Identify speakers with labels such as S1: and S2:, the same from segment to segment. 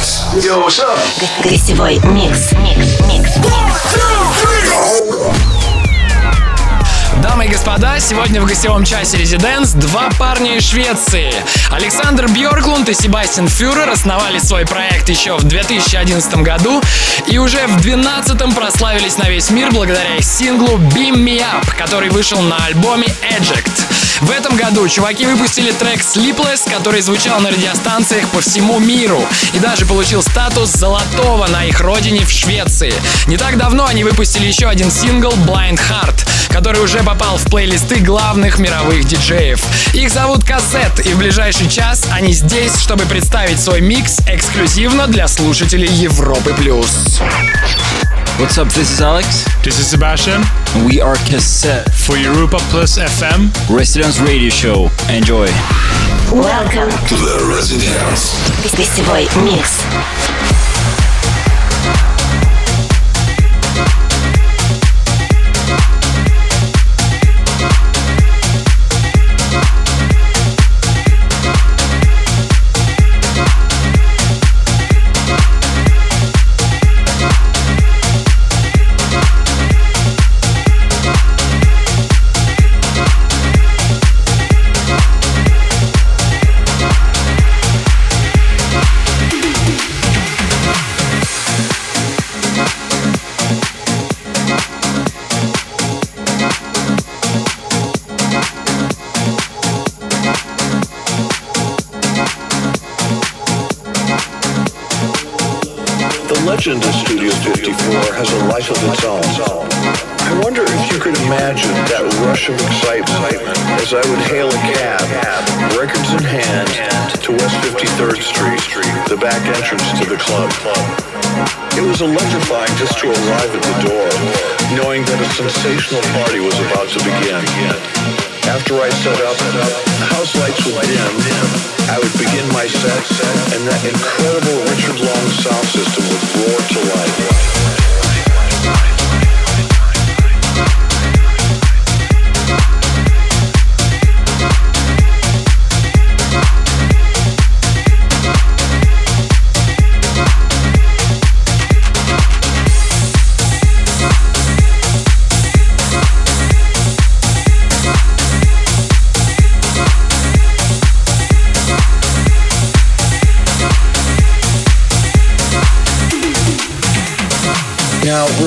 S1: house. Yo, what's up?
S2: Гостевой микс. Микс, микс,
S3: Дамы и господа, сегодня в гостевом часе Резиденс два парня из Швеции. Александр Бьорклунд и Себастьян Фюрер основали свой проект еще в 2011 году и уже в 2012 прославились на весь мир благодаря их синглу Beam Me Up, который вышел на альбоме Eject. В этом году чуваки выпустили трек Sleepless, который звучал на радиостанциях по всему миру и даже получил статус золотого на их родине в Швеции. Не так давно они выпустили еще один сингл Blind Heart, который уже попал в плейлисты главных мировых диджеев. Их зовут Кассет, и в ближайший час они здесь, чтобы представить свой микс эксклюзивно для слушателей Европы+. плюс.
S4: What's up? This is Alex.
S5: This is Sebastian.
S4: And we are Cazzette
S5: for Europa Plus FM
S4: Residence Radio Show. Enjoy.
S2: Welcome
S1: to the Residence.
S2: This is
S6: Mix. Of Studio 54 has a life of its own. I wonder if you could imagine that rush of excitement as I would hail a cab, records in hand, to West 53rd Street, the back entrance to the club. It was electrifying just to arrive at the door, knowing that a sensational party was about to begin. After I set up, the house lights would dim. I would begin my set, and that incredible Richard Long sound system would roar to life.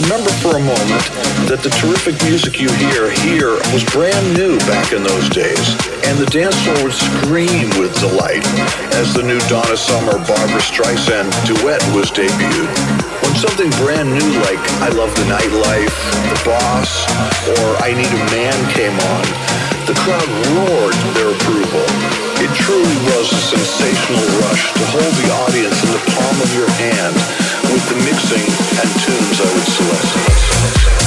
S6: Remember for a moment that the terrific music you hear here was brand new back in those days, and the dance floor would scream with delight as the new Donna Summer Barbra Streisand duet was debuted. When something brand new like I Love the Nightlife, The Boss, or I Need a Man came on, the crowd roared their approval. It truly was a sensational rush to hold the audience in the palm of your hand with the mixing and tunes I would select.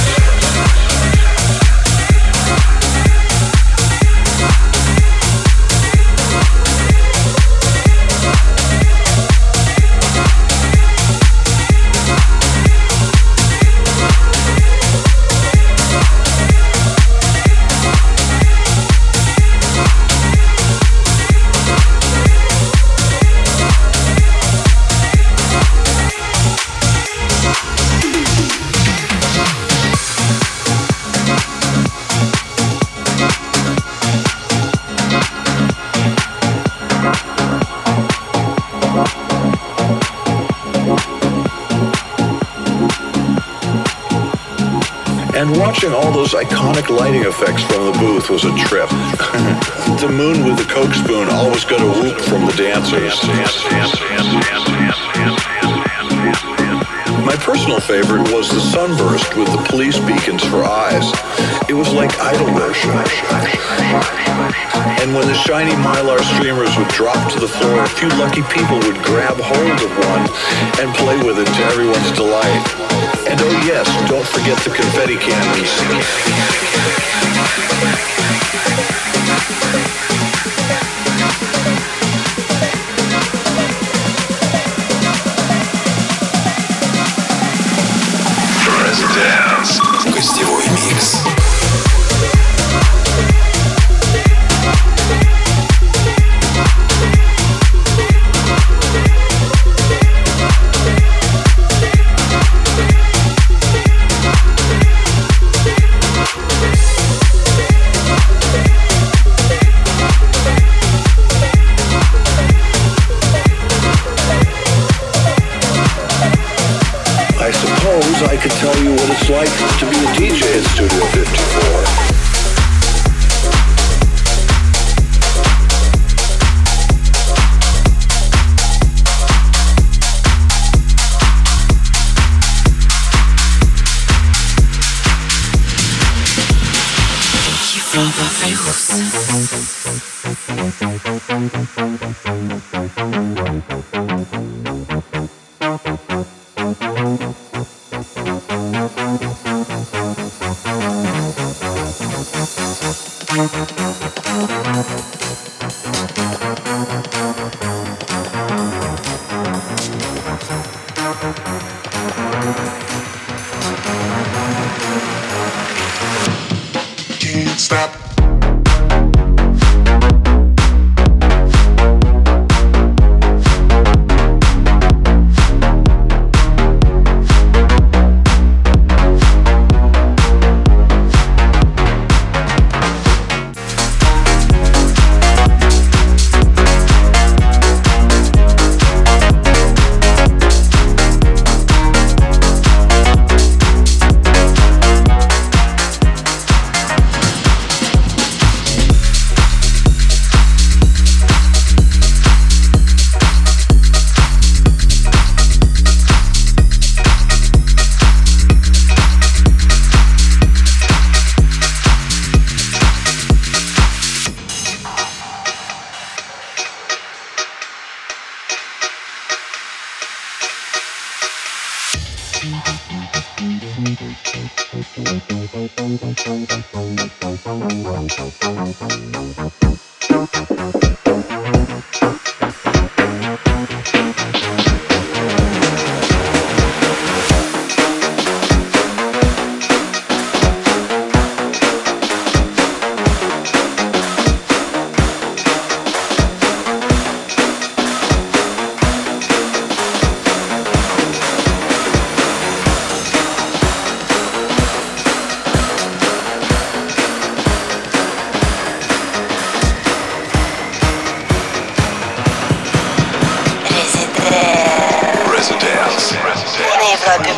S6: Iconic lighting effects from the booth was a trip. the moon with the coke spoon always got a whoop from the dancers. My personal favorite was the sunburst with the police beacons for eyes. It was like idol worship. And when the shiny mylar streamers would drop to the floor, a few lucky people would grab hold of one and play with it to everyone's delight. And oh yes, don't forget the confetti cannons.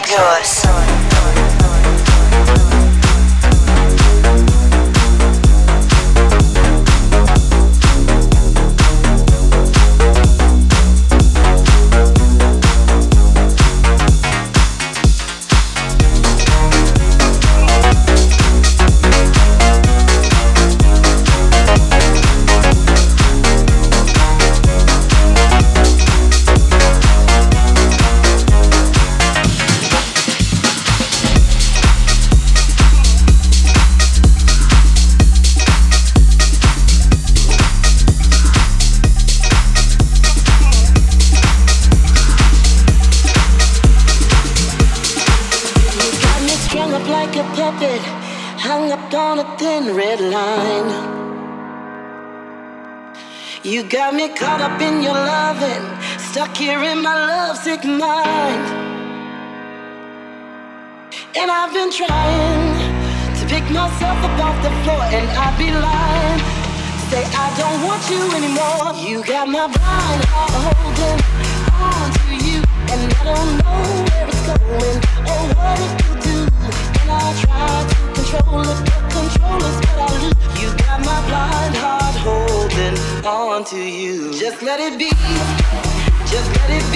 S7: pure soul. here in
S8: my lovesick mind. And I've been trying to pick myself up off the floor, and I'd be lying to say I don't want you anymore. You got my blind heart holding on to you, and I don't know where it's going or what it will do. And I try to control it, but control is what I lose. You got my blind heart holding on to you.
S9: Just let it be. Just let
S7: it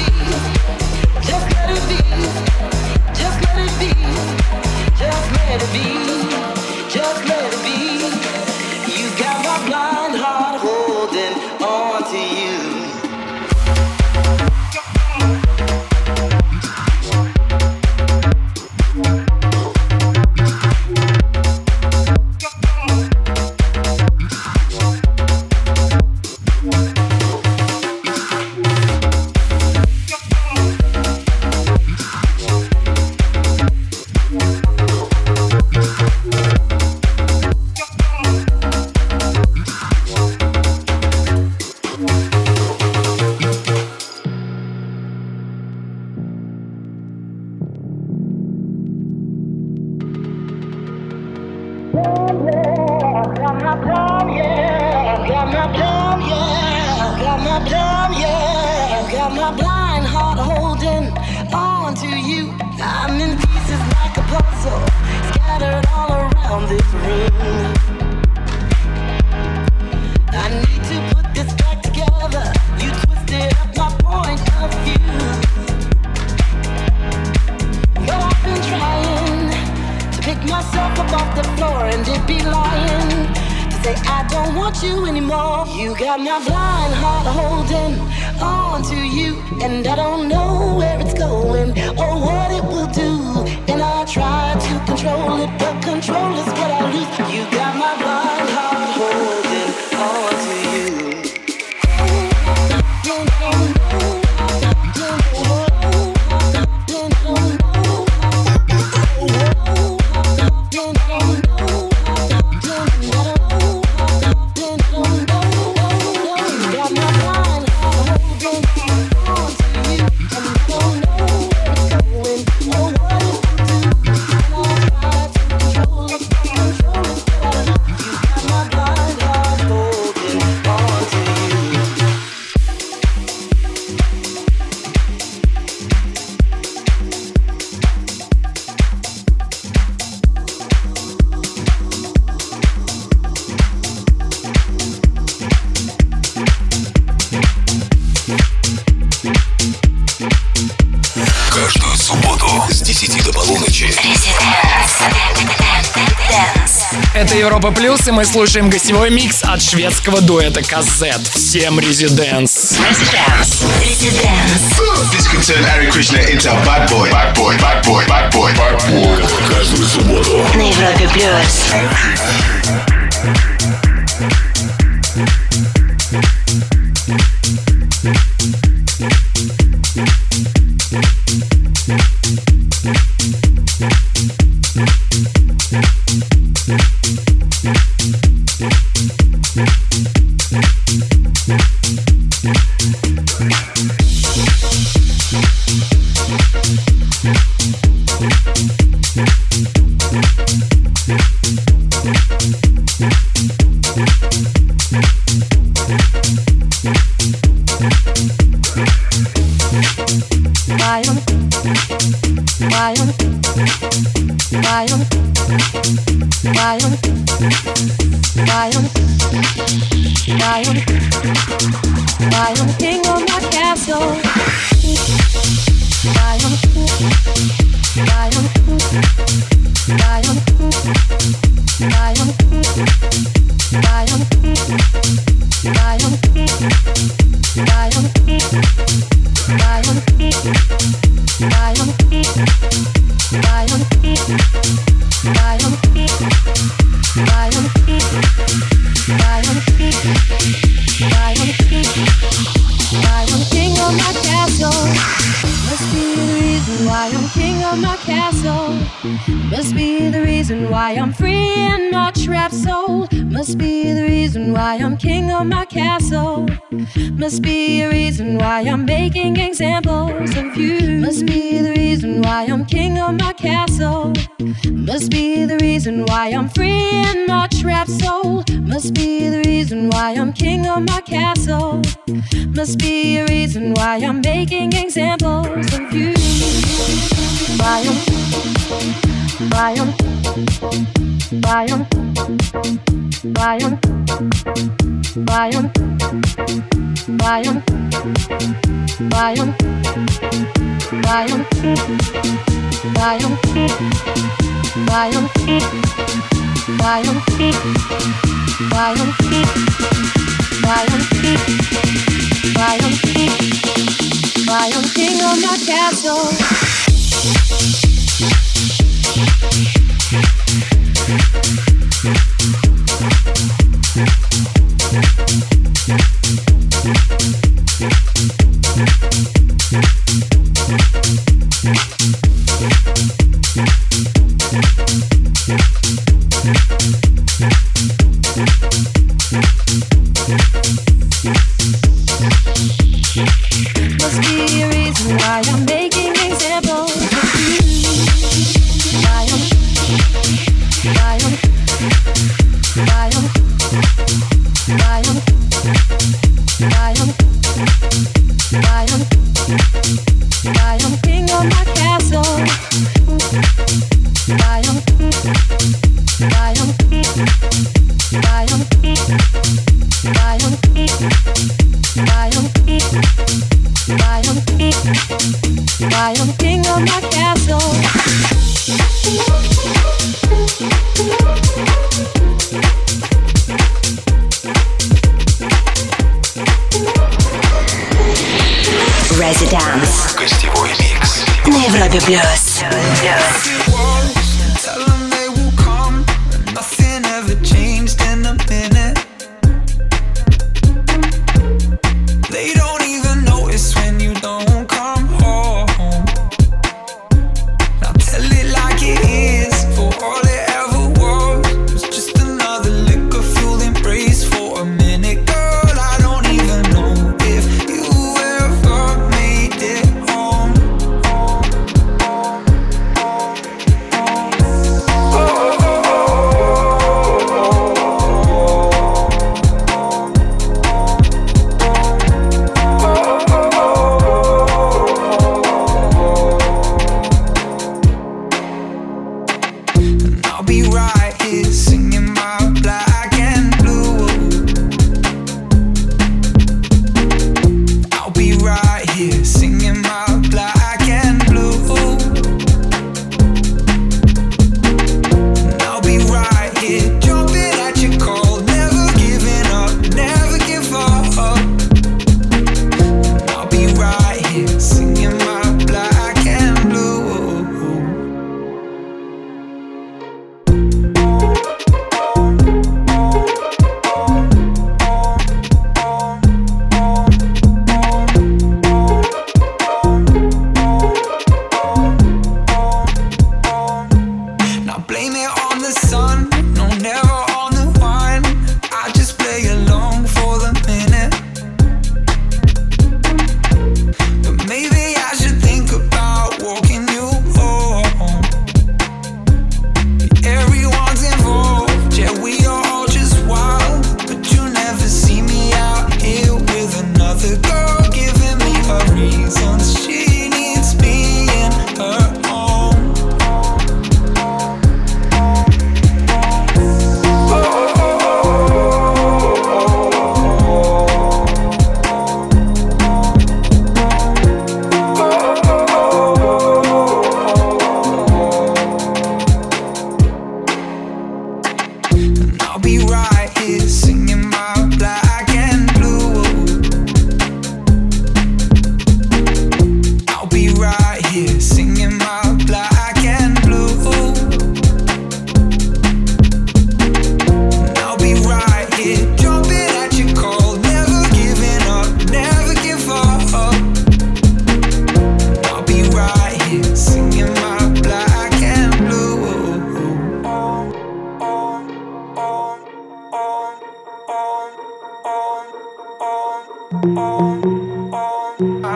S7: be. Плюс, и мы слушаем гостевой микс от шведского дуэта Казет. Всем резиденс.
S2: Residence.
S9: This can turn
S10: King of my castle. Must Thank you. Radio Plus. Plus.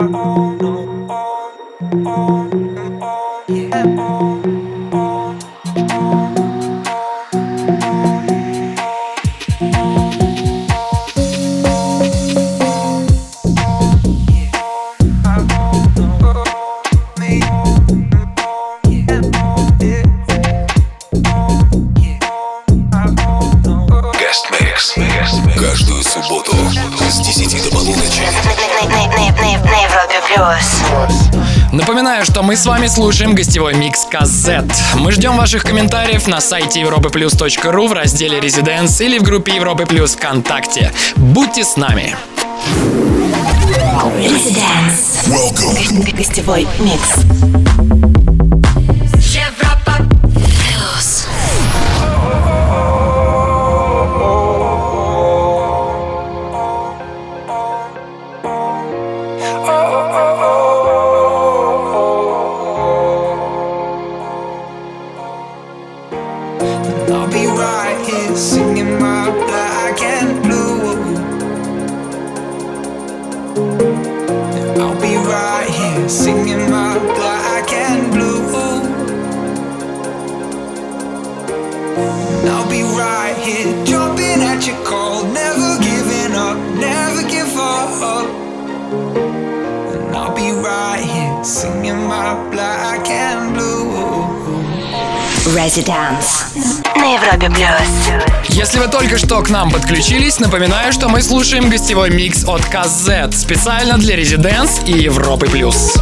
S10: my
S3: own. мы с вами слушаем гостевой микс КЗ. Мы ждем ваших комментариев на сайте europaplus.ru в разделе Residents или в группе Европы Плюс ВКонтакте. Будьте с нами!
S2: Residents.
S11: Гостевой микс.
S12: black and blue.
S11: Residence на Европе Плюс.
S3: Если вы только что к нам подключились, напоминаю, что мы слушаем гостевой микс от КЗ специально для Резиденс и Европы Плюс.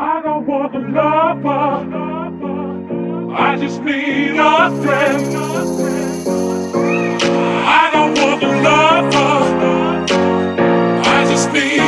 S13: I don't want a lover. I just need a friend. I don't want a lover. I just need.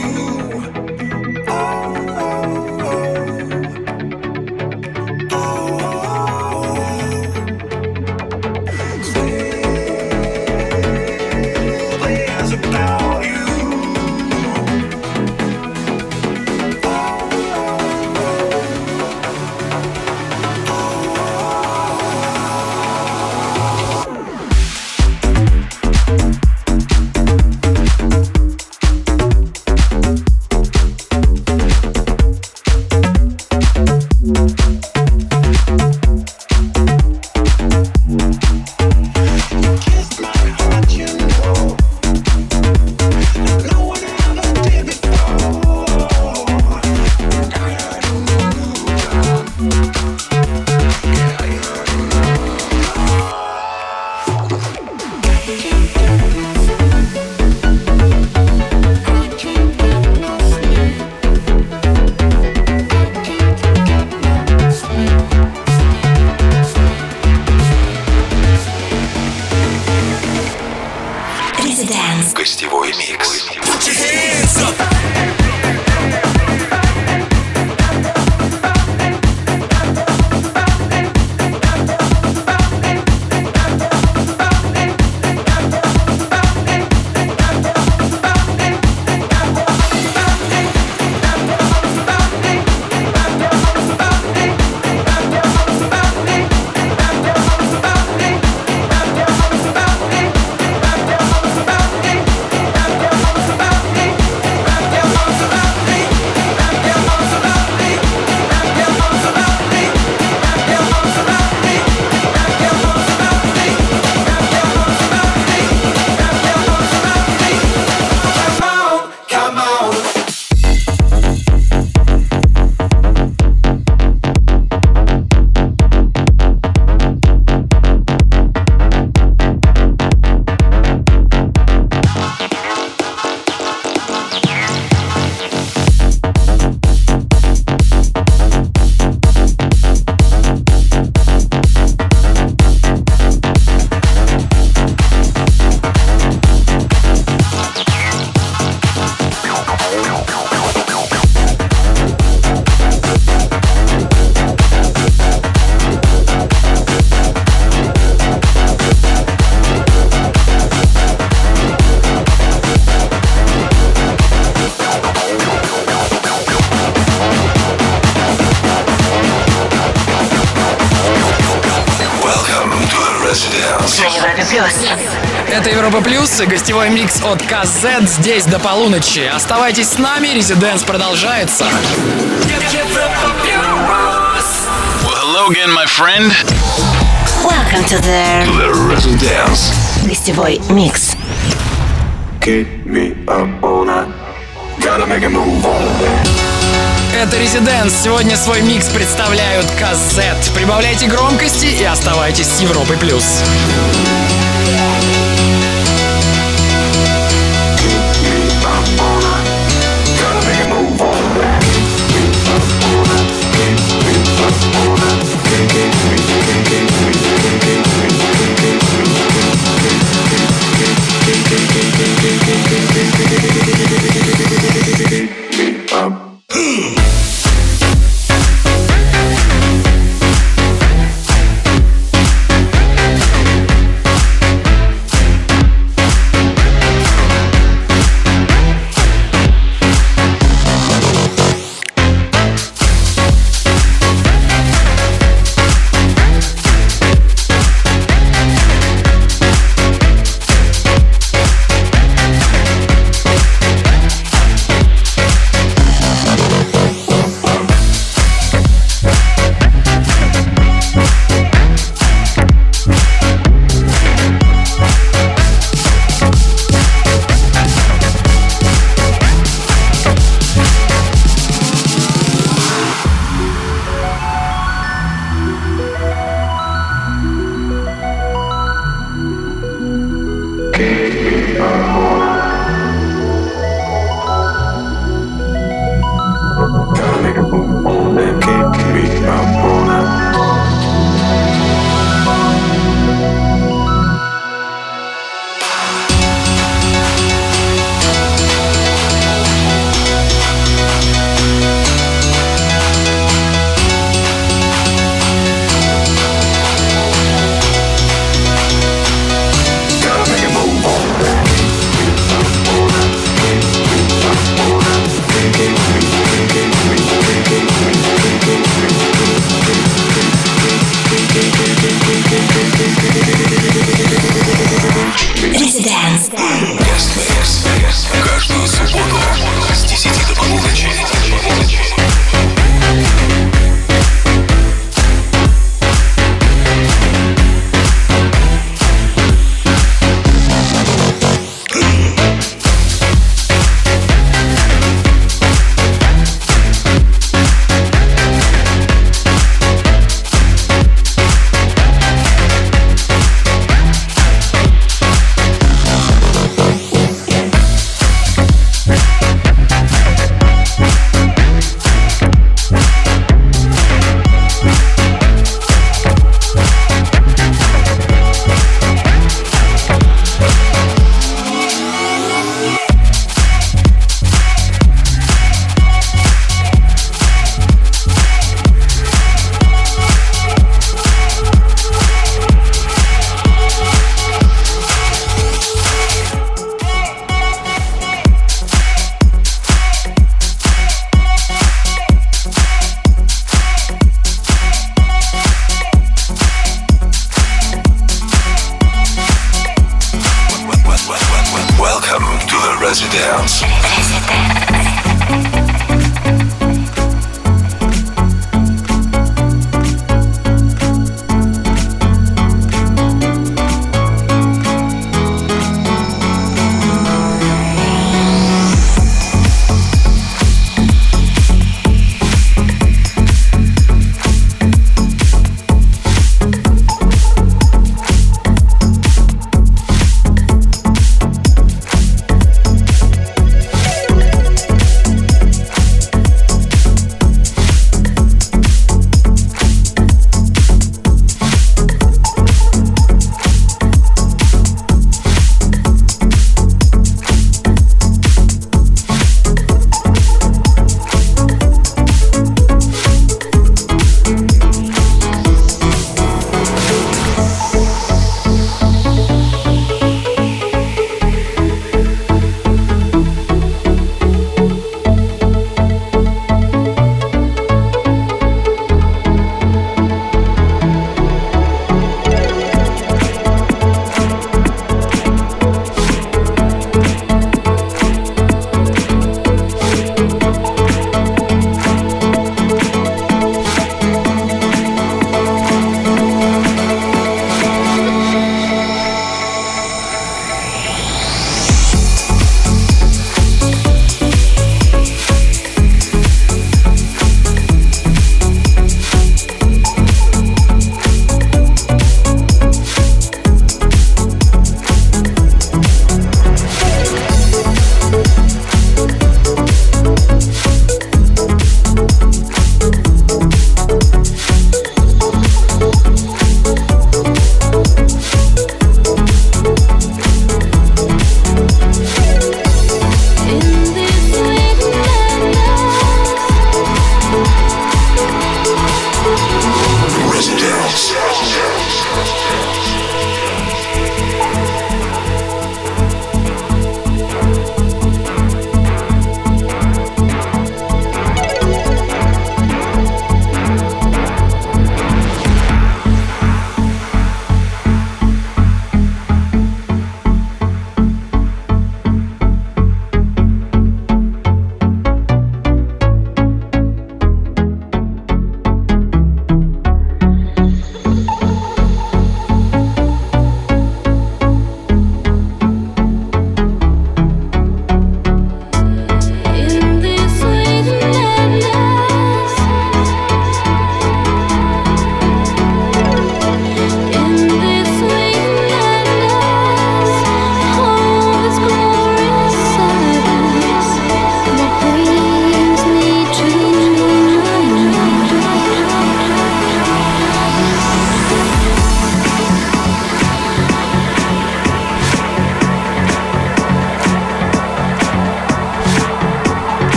S14: You.
S3: И гостевой микс от KZ здесь до полуночи. Оставайтесь с нами, Резиденс продолжается.
S4: Well, hello again, my friend.
S2: Welcome to the
S4: the Residence.
S2: гостевой микс.
S15: Keep me up all night. Gotta make a move on.
S3: Это Резиденс. Сегодня свой микс представляют KZ. Прибавляйте громкости и оставайтесь с Европой Плюс.
S15: Gotta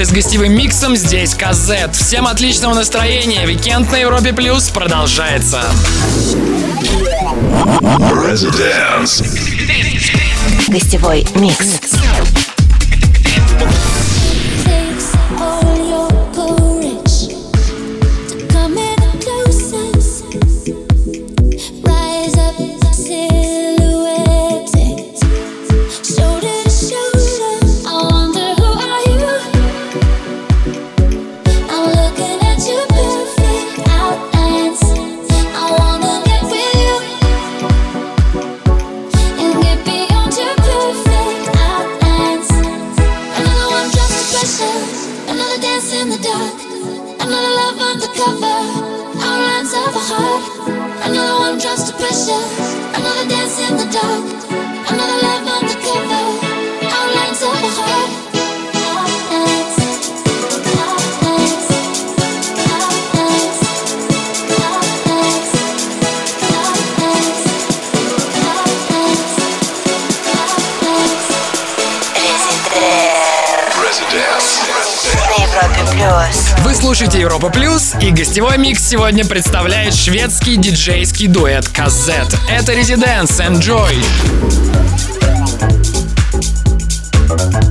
S4: встречи с
S3: гостевым миксом здесь Казет. Всем отличного настроения. Викенд на Европе Плюс продолжается.
S15: Residence.
S1: Гостевой микс.
S3: слушаете Европа Плюс, и гостевой микс сегодня представляет шведский диджейский дуэт Казет. Это Резиденс, enjoy!
S16: thank you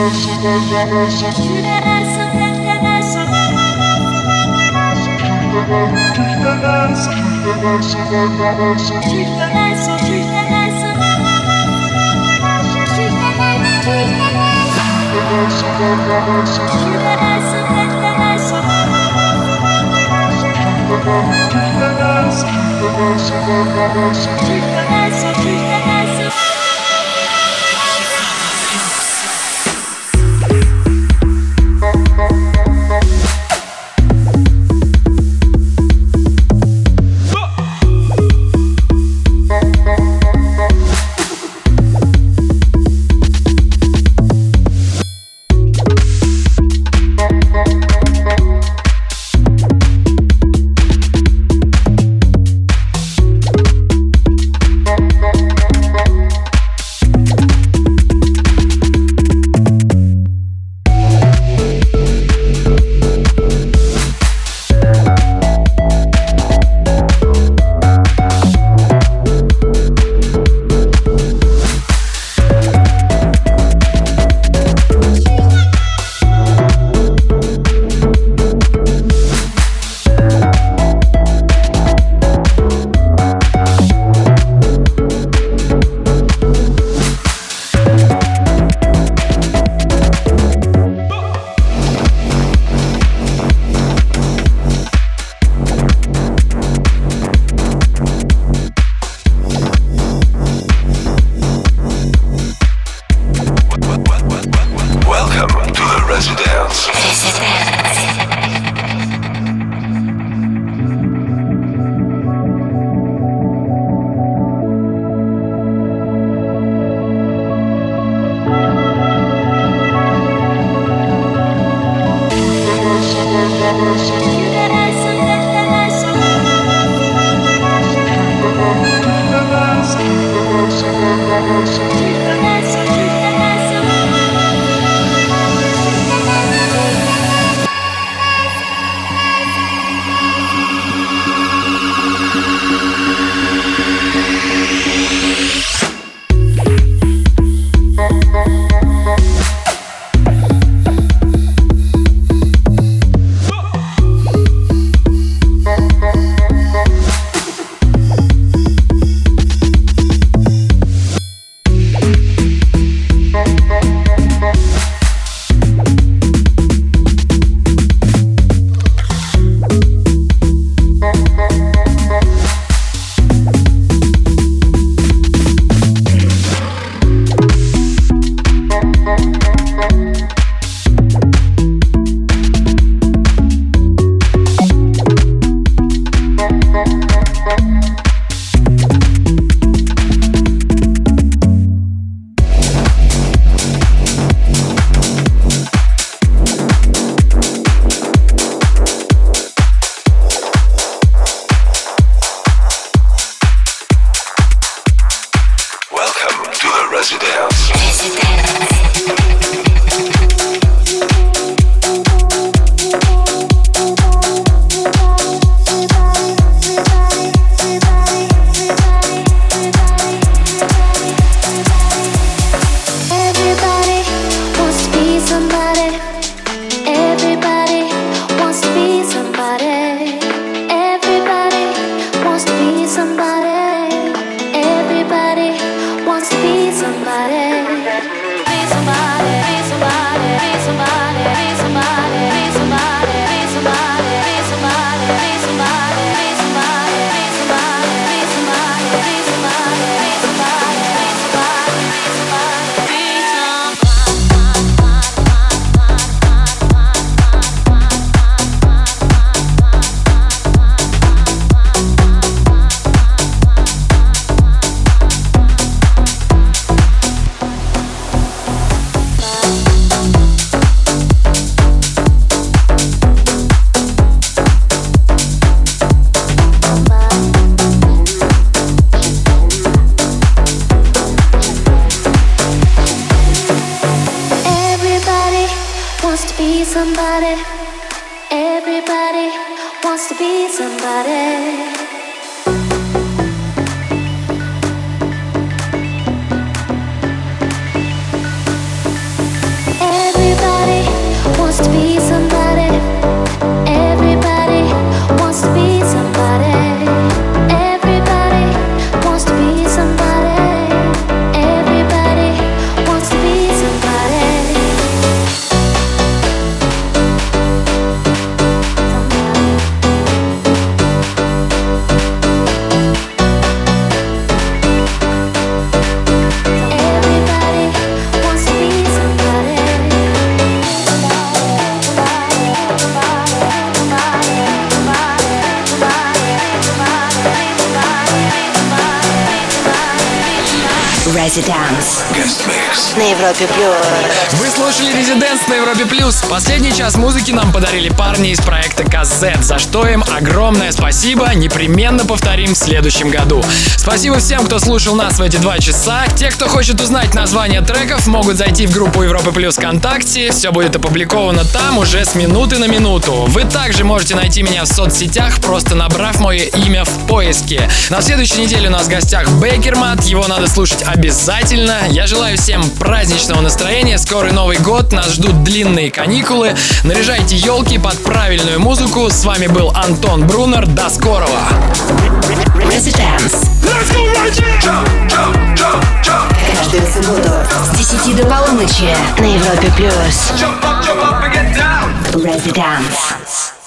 S16: Keep the night so, keep the night so, keep
S2: the
S1: night so.
S2: На Европе Плюс.
S3: Вы слушали Резиденс на Европе Плюс. Последний час музыки нам подарили парни из проекта КЗ, за что им огромное спасибо. Непременно повторим в следующем году. Спасибо всем, кто слушал нас в эти два часа. Те, кто хочет узнать название треков, могут зайти в группу Европы Плюс ВКонтакте. Все будет опубликовано там уже с минуты на минуту. Вы также можете найти меня в соцсетях, просто набрав мое имя в поиске. На следующей неделе у нас в гостях Бейкермат. Его надо слушать обязательно. Я желаю всем праздничного настроения. Скорый Новый год. Нас ждут длинные каникулы. Наряжайте елки под правильную музыку. С вами был Антон Брунер. До скорого.
S2: Каждую субботу с 10 до полуночи на Европе Плюс. Residence.